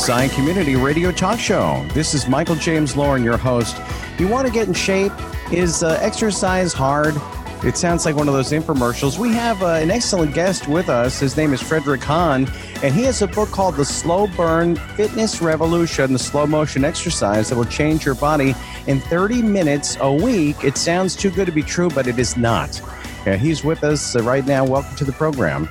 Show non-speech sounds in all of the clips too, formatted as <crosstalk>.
Exercise Community Radio Talk Show. This is Michael James Lauren, your host. You want to get in shape? Is uh, exercise hard? It sounds like one of those infomercials. We have uh, an excellent guest with us. His name is Frederick Hahn, and he has a book called The Slow Burn Fitness Revolution, the slow motion exercise that will change your body in 30 minutes a week. It sounds too good to be true, but it is not. Yeah, he's with us uh, right now. Welcome to the program.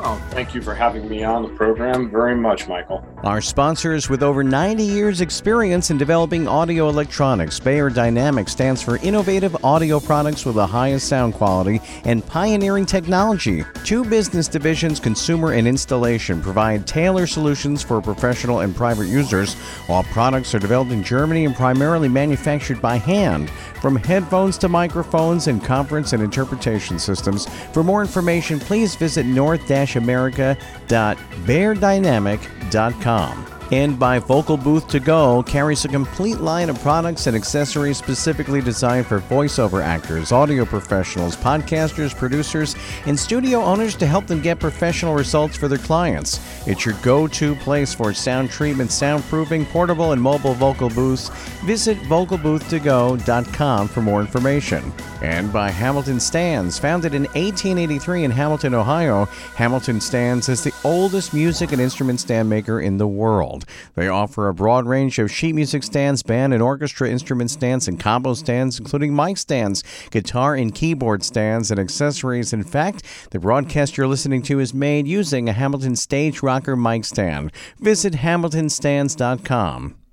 Oh, thank you for having me on the program very much, Michael. Our sponsors with over 90 years' experience in developing audio electronics, Beyerdynamic stands for innovative audio products with the highest sound quality and pioneering technology. Two business divisions, consumer and installation, provide tailored solutions for professional and private users, while products are developed in Germany and primarily manufactured by hand. From headphones to microphones and conference and interpretation systems. For more information, please visit north-america.beyerdynamic.com and by Vocal Booth to Go carries a complete line of products and accessories specifically designed for voiceover actors, audio professionals, podcasters, producers, and studio owners to help them get professional results for their clients. It's your go-to place for sound treatment, soundproofing, portable and mobile vocal booths. Visit vocalbooth2go.com for more information. And by Hamilton Stands, founded in 1883 in Hamilton, Ohio, Hamilton Stands is the oldest music and instrument stand maker in the world. They offer a broad range of sheet music stands, band and orchestra instrument stands, and combo stands, including mic stands, guitar and keyboard stands, and accessories. In fact, the broadcast you're listening to is made using a Hamilton Stage Rocker mic stand. Visit hamiltonstands.com.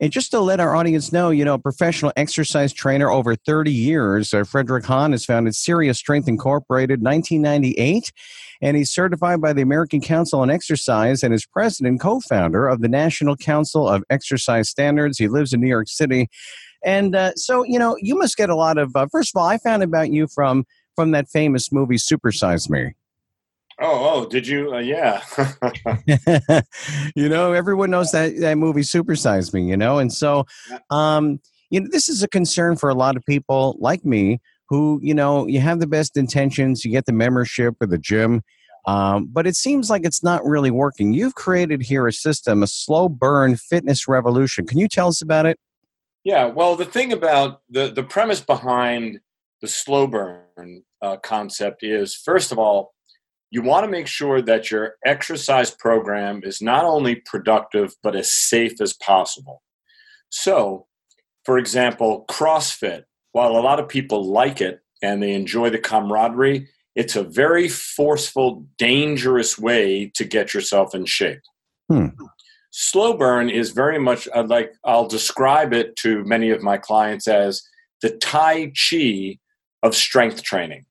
And just to let our audience know, you know, professional exercise trainer over 30 years, uh, Frederick Hahn has founded Serious Strength Incorporated 1998 and he's certified by the American Council on Exercise and is president and co founder of the National Council of Exercise Standards. He lives in New York City. And uh, so, you know, you must get a lot of, uh, first of all, I found about you from from that famous movie Supersize Me. Oh, oh, did you? Uh, yeah. <laughs> <laughs> you know, everyone knows that that movie Supersize Me, you know, and so um, you know, this is a concern for a lot of people like me who, you know, you have the best intentions, you get the membership or the gym, um, but it seems like it's not really working. You've created here a system, a slow burn fitness revolution. Can you tell us about it? Yeah, well, the thing about the, the premise behind the slow burn uh, concept is first of all, you want to make sure that your exercise program is not only productive but as safe as possible. So, for example, CrossFit while a lot of people like it and they enjoy the camaraderie, it's a very forceful, dangerous way to get yourself in shape. Hmm. Slow burn is very much uh, like I'll describe it to many of my clients as the Tai Chi of strength training.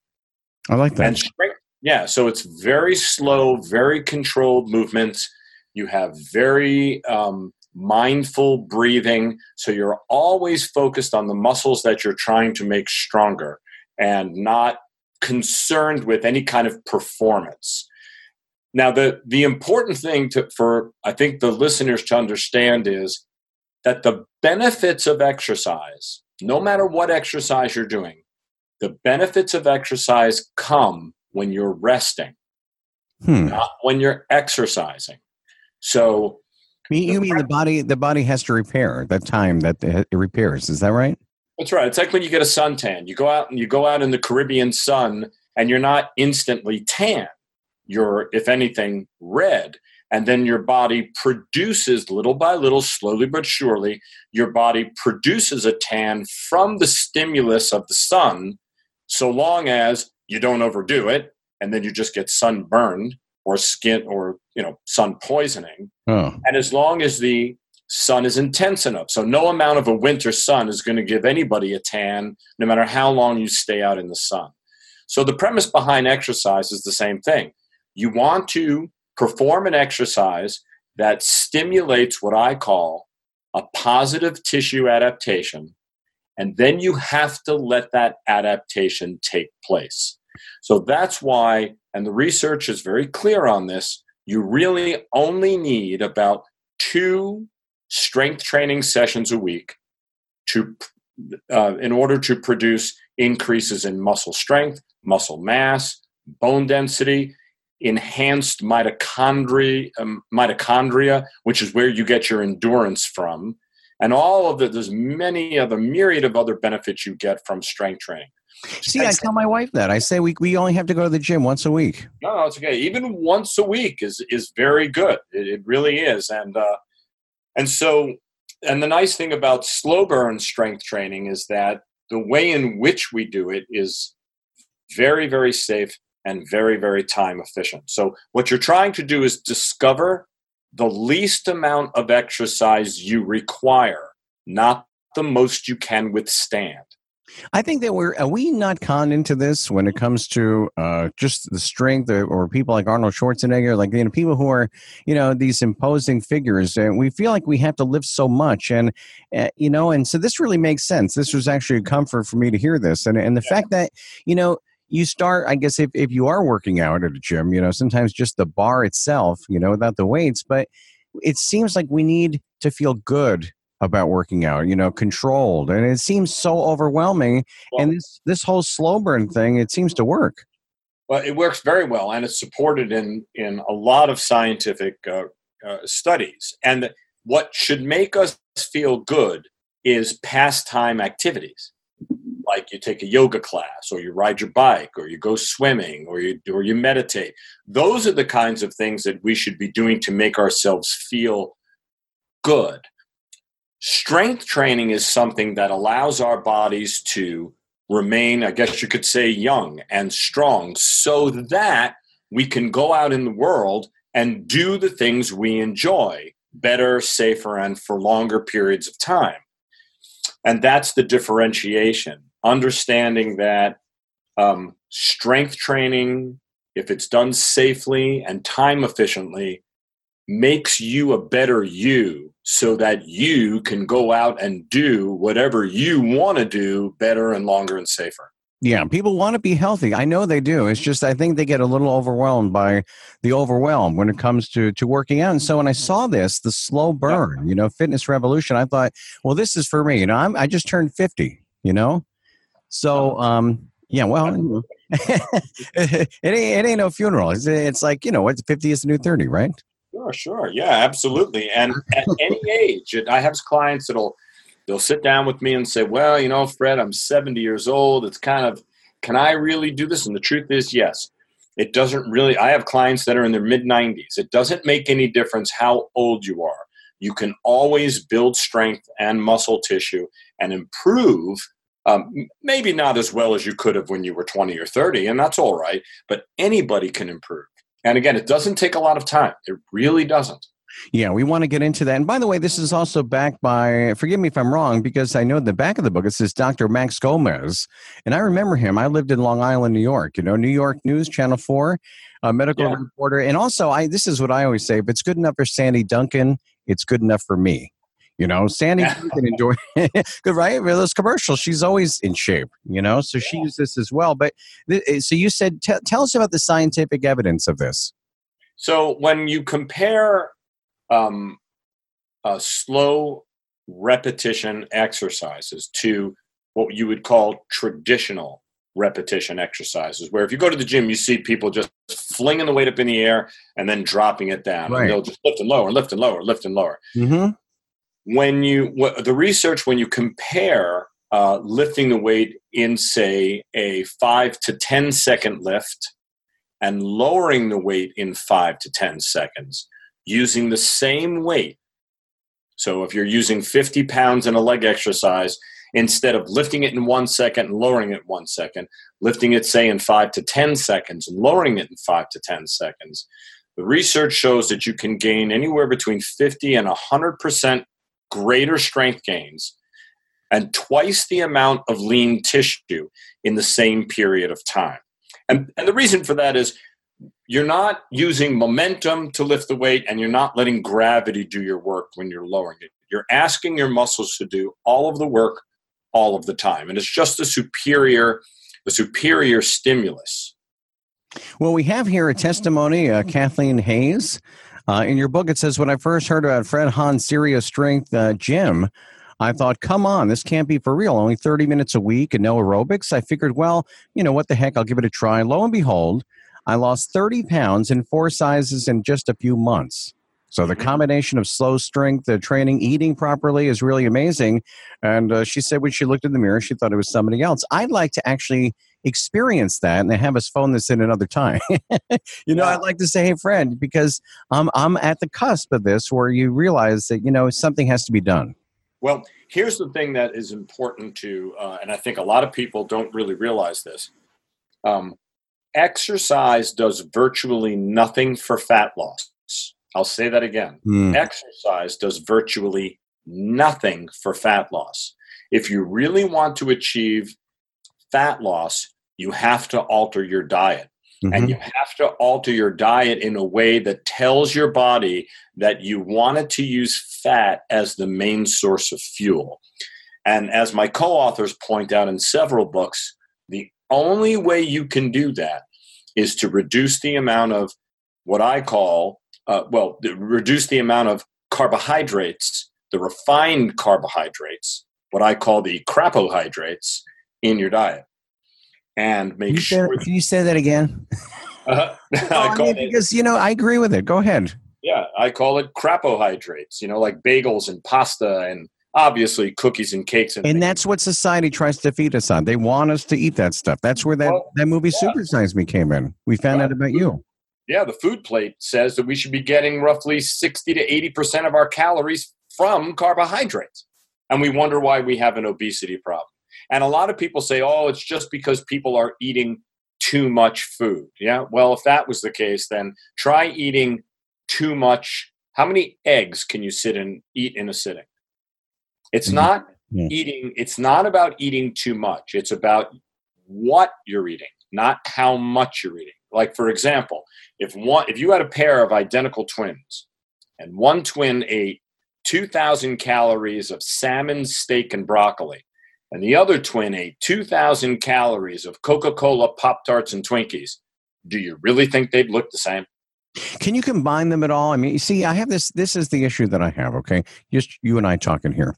I like that. And strength, yeah, so it's very slow, very controlled movements. You have very um, mindful breathing. So you're always focused on the muscles that you're trying to make stronger and not concerned with any kind of performance. Now, the, the important thing to, for I think the listeners to understand is that the benefits of exercise, no matter what exercise you're doing, the benefits of exercise come when you're resting, hmm. not when you're exercising. So you mean the body? The body has to repair that time that it repairs. Is that right? That's right. It's like when you get a suntan. You go out and you go out in the Caribbean sun, and you're not instantly tan. You're, if anything, red. And then your body produces little by little, slowly but surely, your body produces a tan from the stimulus of the sun, so long as you don't overdo it, and then you just get sunburned or skin or you know sun poisoning. Oh. And as long as the sun is intense enough. So no amount of a winter sun is going to give anybody a tan, no matter how long you stay out in the sun. So the premise behind exercise is the same thing. You want to perform an exercise that stimulates what I call a positive tissue adaptation, and then you have to let that adaptation take place. So that's why, and the research is very clear on this, you really only need about two strength training sessions a week to uh, in order to produce increases in muscle strength, muscle mass, bone density, enhanced mitochondria, um, mitochondria, which is where you get your endurance from, and all of the there's many other myriad of other benefits you get from strength training. See, I tell my wife that. I say we, we only have to go to the gym once a week. No, no, it's okay. Even once a week is is very good. It, it really is, and uh, and so and the nice thing about slow burn strength training is that the way in which we do it is very very safe and very very time efficient. So what you're trying to do is discover the least amount of exercise you require, not the most you can withstand. I think that we're are we not conned into this when it comes to uh, just the strength or, or, people like Arnold Schwarzenegger, like you know people who are you know these imposing figures, and we feel like we have to lift so much, and uh, you know, and so this really makes sense. This was actually a comfort for me to hear this, and and the yeah. fact that you know you start i guess if, if you are working out at a gym you know sometimes just the bar itself you know without the weights but it seems like we need to feel good about working out you know controlled and it seems so overwhelming well, and this this whole slow burn thing it seems to work. Well it works very well and it's supported in in a lot of scientific uh, uh, studies and what should make us feel good is pastime activities like you take a yoga class or you ride your bike or you go swimming or you or you meditate. Those are the kinds of things that we should be doing to make ourselves feel good. Strength training is something that allows our bodies to remain i guess you could say young and strong so that we can go out in the world and do the things we enjoy better safer and for longer periods of time. And that's the differentiation understanding that um, strength training, if it's done safely and time efficiently, makes you a better you so that you can go out and do whatever you want to do better and longer and safer. Yeah, people want to be healthy. I know they do. It's just I think they get a little overwhelmed by the overwhelm when it comes to to working out. And so when I saw this, the slow burn, you know, fitness revolution, I thought, well, this is for me. You know, I'm I just turned 50, you know? So, um, yeah, well, <laughs> it, ain't, it ain't no funeral. It's, it's like, you know, what, 50 is the new 30, right? Sure, sure. Yeah, absolutely. And at <laughs> any age, I have clients that'll, they'll sit down with me and say, well, you know, Fred, I'm 70 years old. It's kind of, can I really do this? And the truth is, yes. It doesn't really, I have clients that are in their mid 90s. It doesn't make any difference how old you are. You can always build strength and muscle tissue and improve um, maybe not as well as you could have when you were 20 or 30, and that's all right, but anybody can improve. And again, it doesn't take a lot of time. It really doesn't. Yeah, we want to get into that. And by the way, this is also backed by, forgive me if I'm wrong, because I know in the back of the book it says Dr. Max Gomez. And I remember him. I lived in Long Island, New York, you know, New York News, Channel 4, a medical yeah. reporter. And also, I this is what I always say if it's good enough for Sandy Duncan, it's good enough for me. You know, Sandy can enjoy <laughs> good, right? Those commercials, she's always in shape. You know, so she uses this as well. But th- eh, so you said, t- tell us about the scientific evidence of this. So when you compare um, slow repetition exercises to what you would call traditional repetition exercises, where if you go to the gym, you see people just flinging the weight up in the air and then dropping it down. Right. And they'll just lift and lower, lift and lower, lift and lower. Mm-hmm when you the research when you compare uh, lifting the weight in say a five to ten second lift and lowering the weight in five to ten seconds using the same weight. So if you're using 50 pounds in a leg exercise instead of lifting it in one second and lowering it one second lifting it say in five to ten seconds and lowering it in five to ten seconds the research shows that you can gain anywhere between 50 and 100% greater strength gains and twice the amount of lean tissue in the same period of time. And, and the reason for that is you're not using momentum to lift the weight and you're not letting gravity do your work when you're lowering it. You're asking your muscles to do all of the work all of the time. And it's just a superior, a superior stimulus. Well, we have here a testimony, uh, Kathleen Hayes. Uh, in your book, it says, When I first heard about Fred Hahn's Serious Strength uh, Gym, I thought, come on, this can't be for real. Only 30 minutes a week and no aerobics. I figured, well, you know, what the heck? I'll give it a try. Lo and behold, I lost 30 pounds in four sizes in just a few months. So the mm-hmm. combination of slow strength, the training, eating properly is really amazing. And uh, she said when she looked in the mirror, she thought it was somebody else. I'd like to actually experience that and they have us phone this in another time. <laughs> you know, yeah. I'd like to say, hey, friend, because I'm I'm at the cusp of this where you realize that, you know, something has to be done. Well, here's the thing that is important to, uh, and I think a lot of people don't really realize this. Um, exercise does virtually nothing for fat loss. I'll say that again. Mm. Exercise does virtually nothing for fat loss. If you really want to achieve fat loss, you have to alter your diet. Mm-hmm. And you have to alter your diet in a way that tells your body that you wanted to use fat as the main source of fuel. And as my co authors point out in several books, the only way you can do that is to reduce the amount of what I call uh, well, reduce the amount of carbohydrates, the refined carbohydrates, what I call the crapohydrates, in your diet, and make can sure. Say, can you say that again? <laughs> Uh, I mean, because you know I agree with it. Go ahead. Yeah, I call it crapohydrates. You know, like bagels and pasta and obviously cookies and cakes and, and that's what society tries to feed us on they want us to eat that stuff that's where that, well, that movie yeah. super size me came in we found out about you yeah, the food plate says that we should be getting roughly 60 to 80% of our calories from carbohydrates. And we wonder why we have an obesity problem. And a lot of people say, oh, it's just because people are eating too much food. Yeah, well, if that was the case, then try eating too much. How many eggs can you sit and eat in a sitting? It's mm-hmm. not yeah. eating, it's not about eating too much. It's about what you're eating, not how much you're eating. Like, for example, if one if you had a pair of identical twins and one twin ate 2000 calories of salmon steak and broccoli and the other twin ate 2000 calories of coca-cola pop tarts and twinkies do you really think they'd look the same can you combine them at all? I mean, you see, I have this. This is the issue that I have. Okay, just you and I talking here.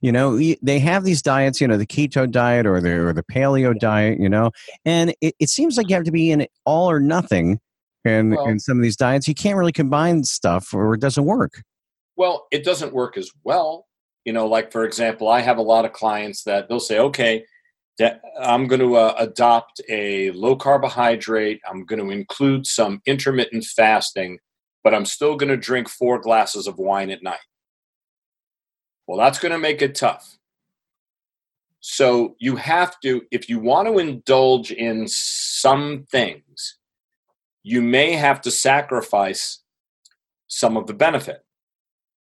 You know, they have these diets. You know, the keto diet or the or the paleo diet. You know, and it, it seems like you have to be in all or nothing and well, in some of these diets you can't really combine stuff or it doesn't work well it doesn't work as well you know like for example i have a lot of clients that they'll say okay i'm going to uh, adopt a low carbohydrate. I'm going to include some intermittent fasting but i'm still going to drink four glasses of wine at night. Well that's going to make it tough. So you have to if you want to indulge in some things you may have to sacrifice some of the benefit.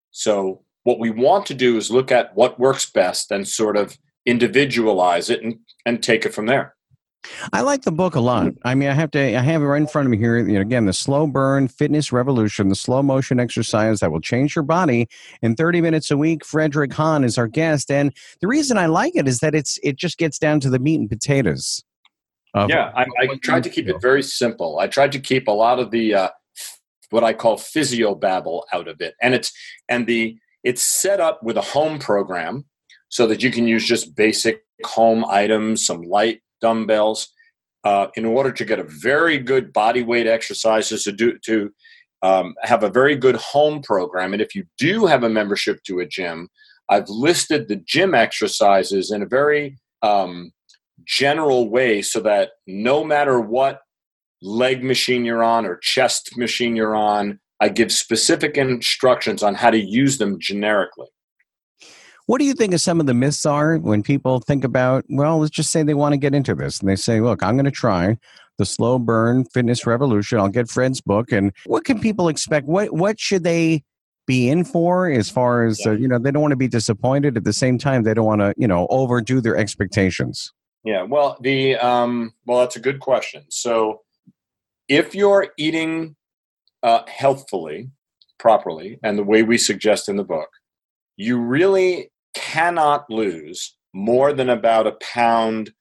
So, what we want to do is look at what works best and sort of individualize it and, and take it from there. I like the book a lot. I mean, I have to, I have it right in front of me here. You know, again, the slow burn fitness revolution, the slow motion exercise that will change your body in 30 minutes a week. Frederick Hahn is our guest. And the reason I like it is that it's, it just gets down to the meat and potatoes. Yeah, I, I tried to keep it very simple. I tried to keep a lot of the uh, what I call physio babble out of it, and it's and the it's set up with a home program so that you can use just basic home items, some light dumbbells, uh, in order to get a very good body weight exercises to do to um, have a very good home program. And if you do have a membership to a gym, I've listed the gym exercises in a very um, general way so that no matter what leg machine you're on or chest machine you're on, I give specific instructions on how to use them generically. What do you think of some of the myths are when people think about, well, let's just say they want to get into this and they say, look, I'm going to try the slow burn fitness revolution. I'll get Fred's book. And what can people expect? What, what should they be in for as far as uh, you know they don't want to be disappointed at the same time they don't want to you know overdo their expectations Yeah, well, the um, well, that's a good question. So, if you're eating uh, healthfully, properly, and the way we suggest in the book, you really cannot lose more than about a pound,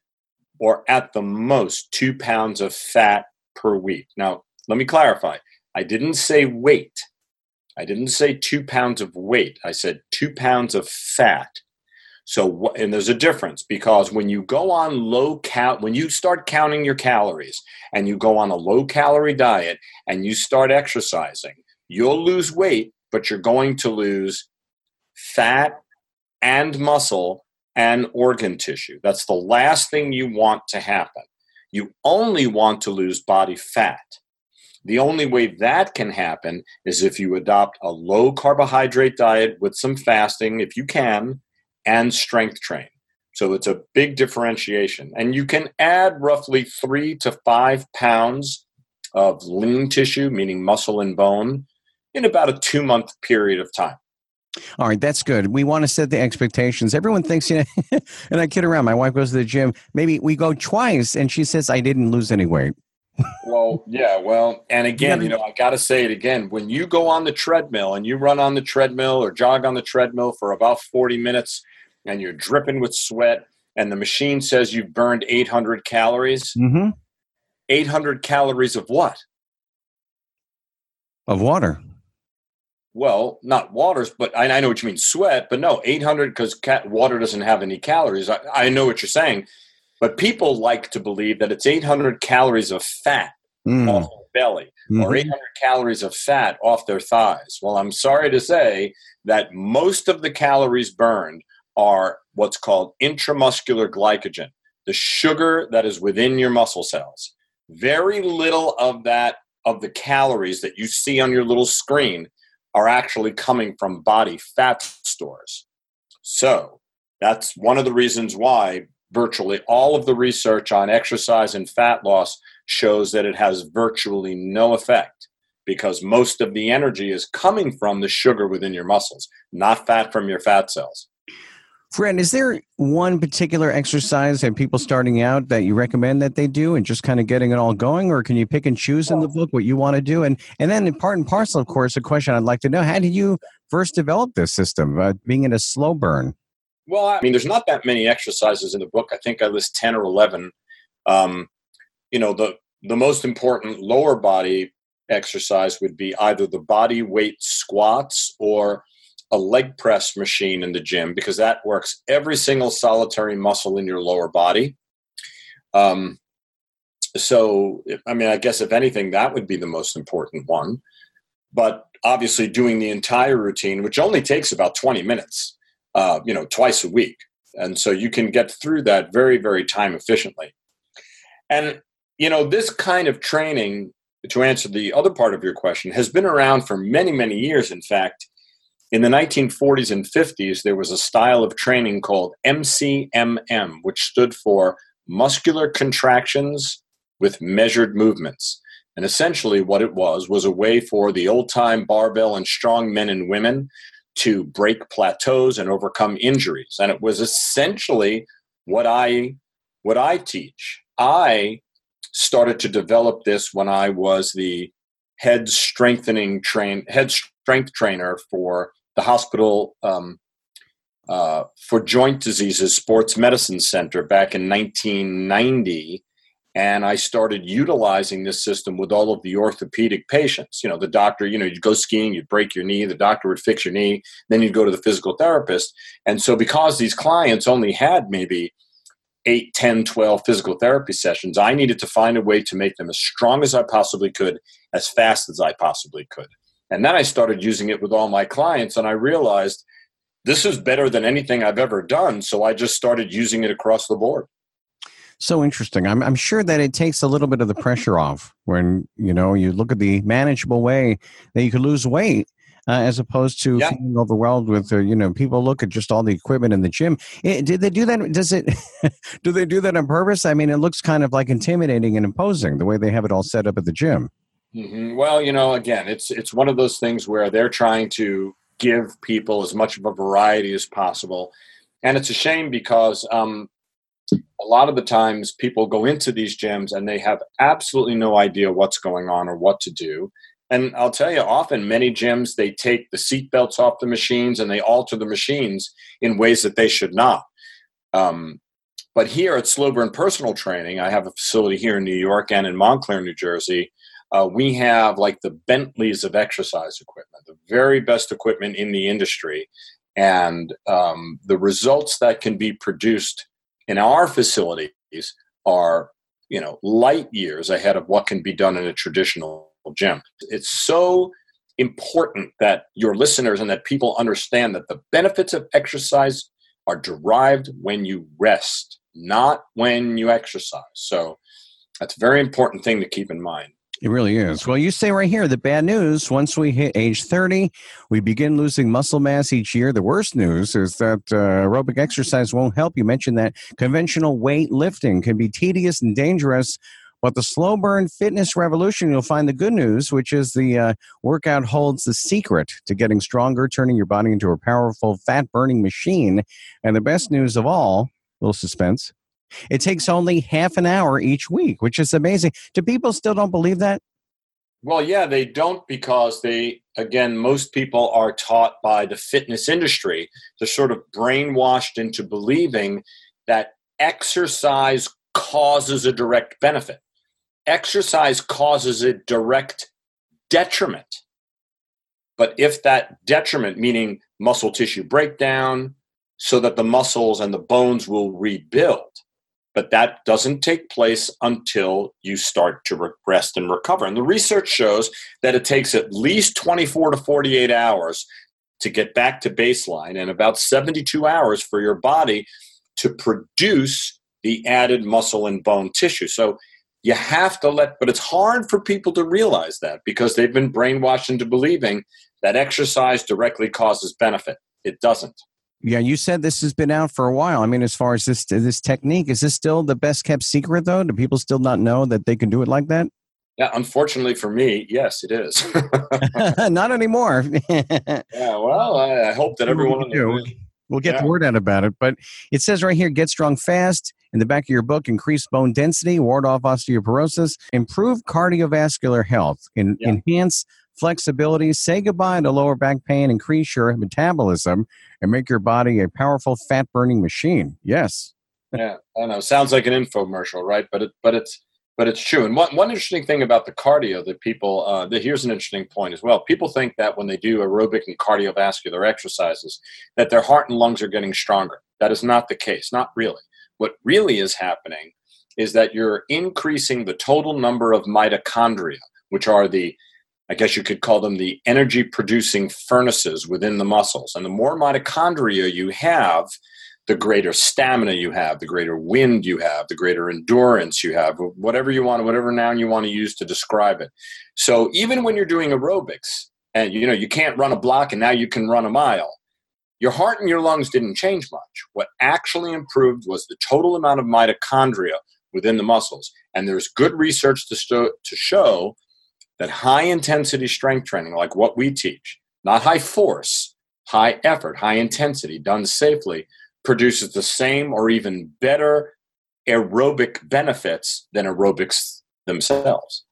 or at the most two pounds of fat per week. Now, let me clarify. I didn't say weight. I didn't say two pounds of weight. I said two pounds of fat. So, and there's a difference because when you go on low cal, when you start counting your calories and you go on a low calorie diet and you start exercising, you'll lose weight, but you're going to lose fat and muscle and organ tissue. That's the last thing you want to happen. You only want to lose body fat. The only way that can happen is if you adopt a low carbohydrate diet with some fasting, if you can, and strength train. So it's a big differentiation. And you can add roughly three to five pounds of lean tissue, meaning muscle and bone, in about a two month period of time. all right that's good we want to set the expectations everyone thinks you know <laughs> and i kid around my wife goes to the gym maybe we go twice and she says i didn't lose any weight <laughs> Well, yeah, well, and again, you know, I got to say it again. When you go on the treadmill and you run on the treadmill or jog on the treadmill for about 40 minutes and you're dripping with sweat and the machine says you've burned 800 calories, mm-hmm. 800 calories of what? of water Well, not waters, but I, I know what you mean, sweat, but no, 800 because ca- water doesn't have any calories. I, I know what you're saying, but people like to believe that it's 800 calories of fat Mm. off their belly or Mhm. 800 calories of fat off their thighs. Well, I'm sorry to say that most of the calories burned are what's called intramuscular glycogen, the sugar that is within your muscle cells. Very little of that, of the calories that you see on your little screen, are actually coming from body fat stores. So that's one of the reasons why virtually all of the research on exercise and fat loss shows that it has virtually no effect because most of the energy is coming from the sugar within your muscles, not fat from your fat cells. Fred, is there one particular exercise that people starting out that you recommend that they do and just kind of getting it all going, or can you pick and choose in the book what you want to do? And and then in part and parcel, of course, a question I'd like to know: How did you first develop this system, uh, being in a slow burn? Well, I mean, there's not that many exercises in the book. I think I list 10 or 11. Um, you know, the, the most important lower body exercise would be either the body weight squats or a leg press machine in the gym because that works every single solitary muscle in your lower body. Um, so, I mean, I guess if anything, that would be the most important one. But obviously, doing the entire routine, which only takes about 20 minutes, uh, you know, twice a week. And so you can get through that very, very time efficiently. And, you know, this kind of training, to answer the other part of your question, has been around for many, many years. In fact, in the 1940s and 50s, there was a style of training called MCMM, which stood for muscular contractions with measured movements. And essentially, what it was was a way for the old time barbell and strong men and women to break plateaus and overcome injuries. And it was essentially what I what I teach. I started to develop this when I was the head strengthening train head strength trainer for the hospital um, uh, for joint diseases sports medicine center back in 1990 and i started utilizing this system with all of the orthopedic patients. You know the doctor you know you'd go skiing you'd break your knee the doctor would fix your knee then you'd go to the physical therapist. And so because these clients only had maybe 8 10 12 physical therapy sessions i needed to find a way to make them as strong as i possibly could as fast as i possibly could and then i started using it with all my clients and i realized this is better than anything i've ever done so i just started using it across the board So interesting. I'm, I'm sure that it takes a little bit of the pressure off when you know you look at the manageable way that you could lose weight, uh, as opposed to Yeah. feeling overwhelmed with uh, you know people look at just all the equipment in the gym. Eh, did they do that? Does it? <laughs> do they do that on purpose? I mean, it looks kind of like intimidating and imposing the way they have it all set up at the gym. Mm-hmm. Well, you know, again, it's it's one of those things where they're trying to give people as much of a variety as possible, and it's a shame because um, a lot of the times people go into these gyms and they have absolutely no idea what's going on or what to do. And I'll tell you, often many gyms they take the seatbelts off the machines and they alter the machines in ways that they should not. Um, but here at Slowburn Personal Training, I have a facility here in New York and in Montclair, New Jersey. Uh, we have like the Bentleys of exercise equipment, the very best equipment in the industry. And um, the results that can be produced in our facilities are, you know, light years ahead of what can be done in a traditional gym. It's so important that your listeners and that people understand that the benefits of exercise are derived when you rest, not when you exercise. So that's a very important thing to keep in mind. It really is. Well, you say right here the bad news once we hit age 30, we begin losing muscle mass each year. The worst news is that uh, aerobic exercise won't help. You mentioned that conventional weight lifting can be tedious and dangerous. But the slow burn fitness revolution, you'll find the good news, which is the uh, workout holds the secret to getting stronger, turning your body into a powerful fat burning machine. And the best news of all, little suspense, it takes only half an hour each week, which is amazing. Do people still don't believe that? Well, yeah, they don't because they, again, most people are taught by the fitness industry. They're sort of brainwashed into believing that exercise causes a direct benefit. Exercise causes a direct detriment. But if that detriment, meaning muscle tissue breakdown, so that the muscles and the bones will rebuild, but that doesn't take place until you start to rest and recover. And the research shows that it takes at least 24 to 48 hours to get back to baseline and about 72 hours for your body to produce the added muscle and bone tissue. So you have to let, but it's hard for people to realize that because they've been brainwashed into believing that exercise directly causes benefit. It doesn't. Yeah, you said this has been out for a while. I mean, as far as this this technique, is this still the best kept secret though? Do people still not know that they can do it like that? Yeah, unfortunately for me, yes, it is. <laughs> <laughs> not anymore. <laughs> yeah, well, I, hope that everyone. We'll, we'll get yeah. the word out about it. But it says right here: get strong fast. In the back of your book, increase bone density, ward off osteoporosis, improve cardiovascular health, in, yeah. enhance flexibility, say goodbye to lower back pain, increase your metabolism, and make your body a powerful fat burning machine. Yes. yeah, I know. Sounds like an infomercial, right? But it, but it's but it's true. And one, one interesting thing about the cardio that people, uh, that here's an interesting point as well. People think that when they do aerobic and cardiovascular exercises, that their heart and lungs are getting stronger. That is not the case. Not really. What really is happening is that you're increasing the total number of mitochondria, which are the I guess you could call them the energy producing furnaces within the muscles. And the more mitochondria you have, the greater stamina you have, the greater wind you have, the greater endurance you have, whatever you want, whatever noun you want to use to describe it. So even when you're doing aerobics and you know you can't run a block and now you can run a mile, your heart and your lungs didn't change much. What actually improved was the total amount of mitochondria within the muscles. And there's good research to, sto- to show that high intensity strength training, like what we teach, not high force, high effort, high intensity, done safely, produces the same or even better aerobic benefits than aerobics themselves.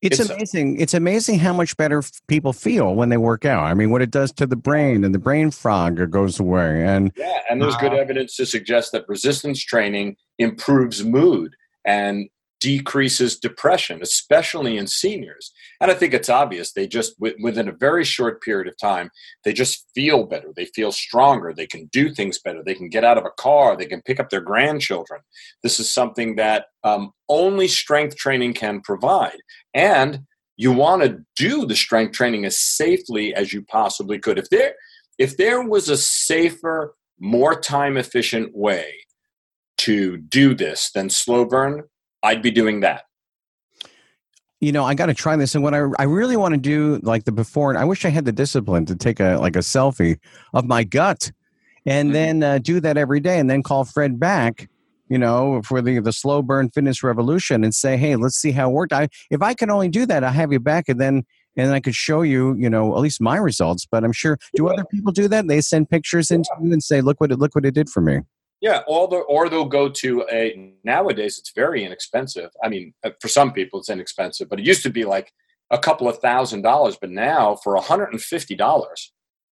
It's, it's amazing. A, it's amazing how much better people feel when they work out. I mean, what it does to the brain and the brain fog goes away. And yeah, and there's uh, good evidence to suggest that resistance training improves mood and decreases depression, especially in seniors. And I think it's obvious. They just, within a very short period of time, they just feel better. They feel stronger. They can do things better. They can get out of a car. They can pick up their grandchildren. This is something that um, only strength training can provide. And you want to do the strength training as safely as you possibly could. If there, if there was a safer, more time efficient way to do this than slow burn, I'd be doing that. You know, I got to try this, and what I I really want to do, like the before, and I wish I had the discipline to take a like a selfie of my gut, and mm-hmm. then uh, do that every day, and then call Fred back you know, for the the slow burn fitness revolution and say, hey, let's see how it worked. I if I can only do that, I have you back, and then and then I could show you, you know, at least my results. But I'm sure, do other people do that? They send pictures into you and say, look what it look what it did for me. Yeah, or the, or they'll go to a nowadays it's very inexpensive. I mean, uh, for some people it's inexpensive, but it used to be like a couple of thousand dollars, but now for $150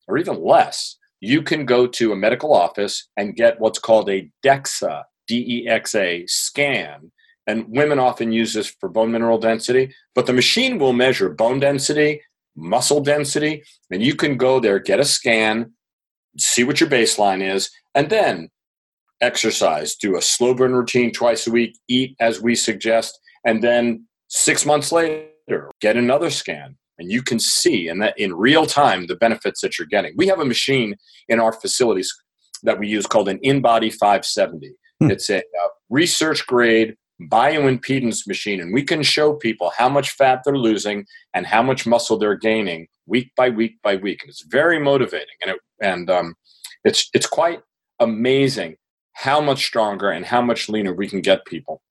or even less, you can go to a medical office and get what's called a DEXA, D E X A scan. And women often use this for bone mineral density, but the machine will measure bone density, muscle density, and you can go there, get a scan, see what your baseline is, and then exercise, do a slow burn routine twice a week, eat as we suggest, and then six months later, get another scan. And you can see in that in real time the benefits that you're getting. We have a machine in our facilities that we use called an InBody 570. Hmm. It's a, a research grade bioimpedance machine, and we can show people how much fat they're losing and how much muscle they're gaining week by week by week. And it's very motivating, and it, and um, it's it's quite amazing how much stronger and how much leaner we can get people.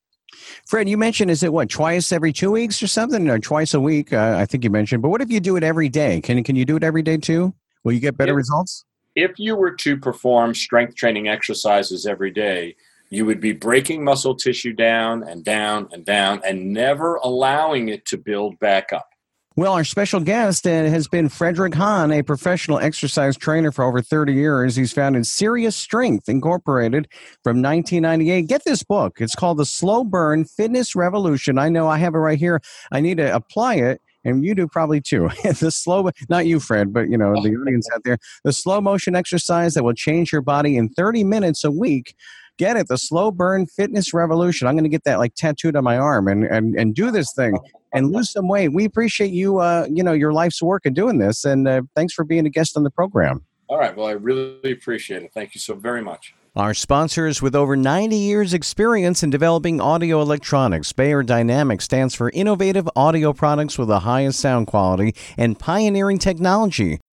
Fred, you mentioned is it what twice every two weeks or something, or twice a week? Uh, I think you mentioned. But what if you do it every day? Can can you do it every day too? Will you get better if, results? If you were to perform strength training exercises every day, you would be breaking muscle tissue down and down and down, and never allowing it to build back up. Well, our special guest uh, has been Frederick Hahn, a professional exercise trainer for over 30 years. He's founded Serious Strength Incorporated from 1998. Get this book. It's called The Slow Burn Fitness Revolution. I know I have it right here. I need to apply it and you do probably too. <laughs> the slow, not you, Fred, but you know the audience out there. The slow motion exercise that will change your body in 30 minutes a week. Get it, the slow burn fitness revolution. I'm going to get that like tattooed on my arm and and and do this thing and lose some weight. We appreciate you, uh, you know, your life's work in doing this, and uh, thanks for being a guest on the program. All right. Well, I really appreciate it. Thank you so very much. Our sponsors with over 90 years' experience in developing audio electronics, Beyerdynamic stands for innovative audio products with the highest sound quality and pioneering technology.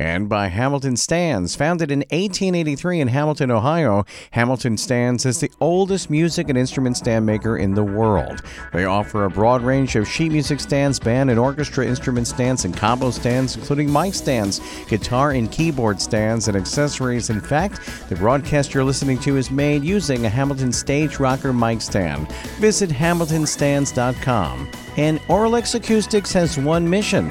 and by Hamilton Stands. Founded in 1883 in Hamilton, Ohio, Hamilton Stands is the oldest music and instrument stand maker in the world. They offer a broad range of sheet music stands, band and orchestra instrument stands, and combo stands, including mic stands, guitar and keyboard stands, and accessories. In fact, the broadcast you're listening to is made using a Hamilton Stage Rocker mic stand. Visit hamiltonstands.com. And Auralex Acoustics has one mission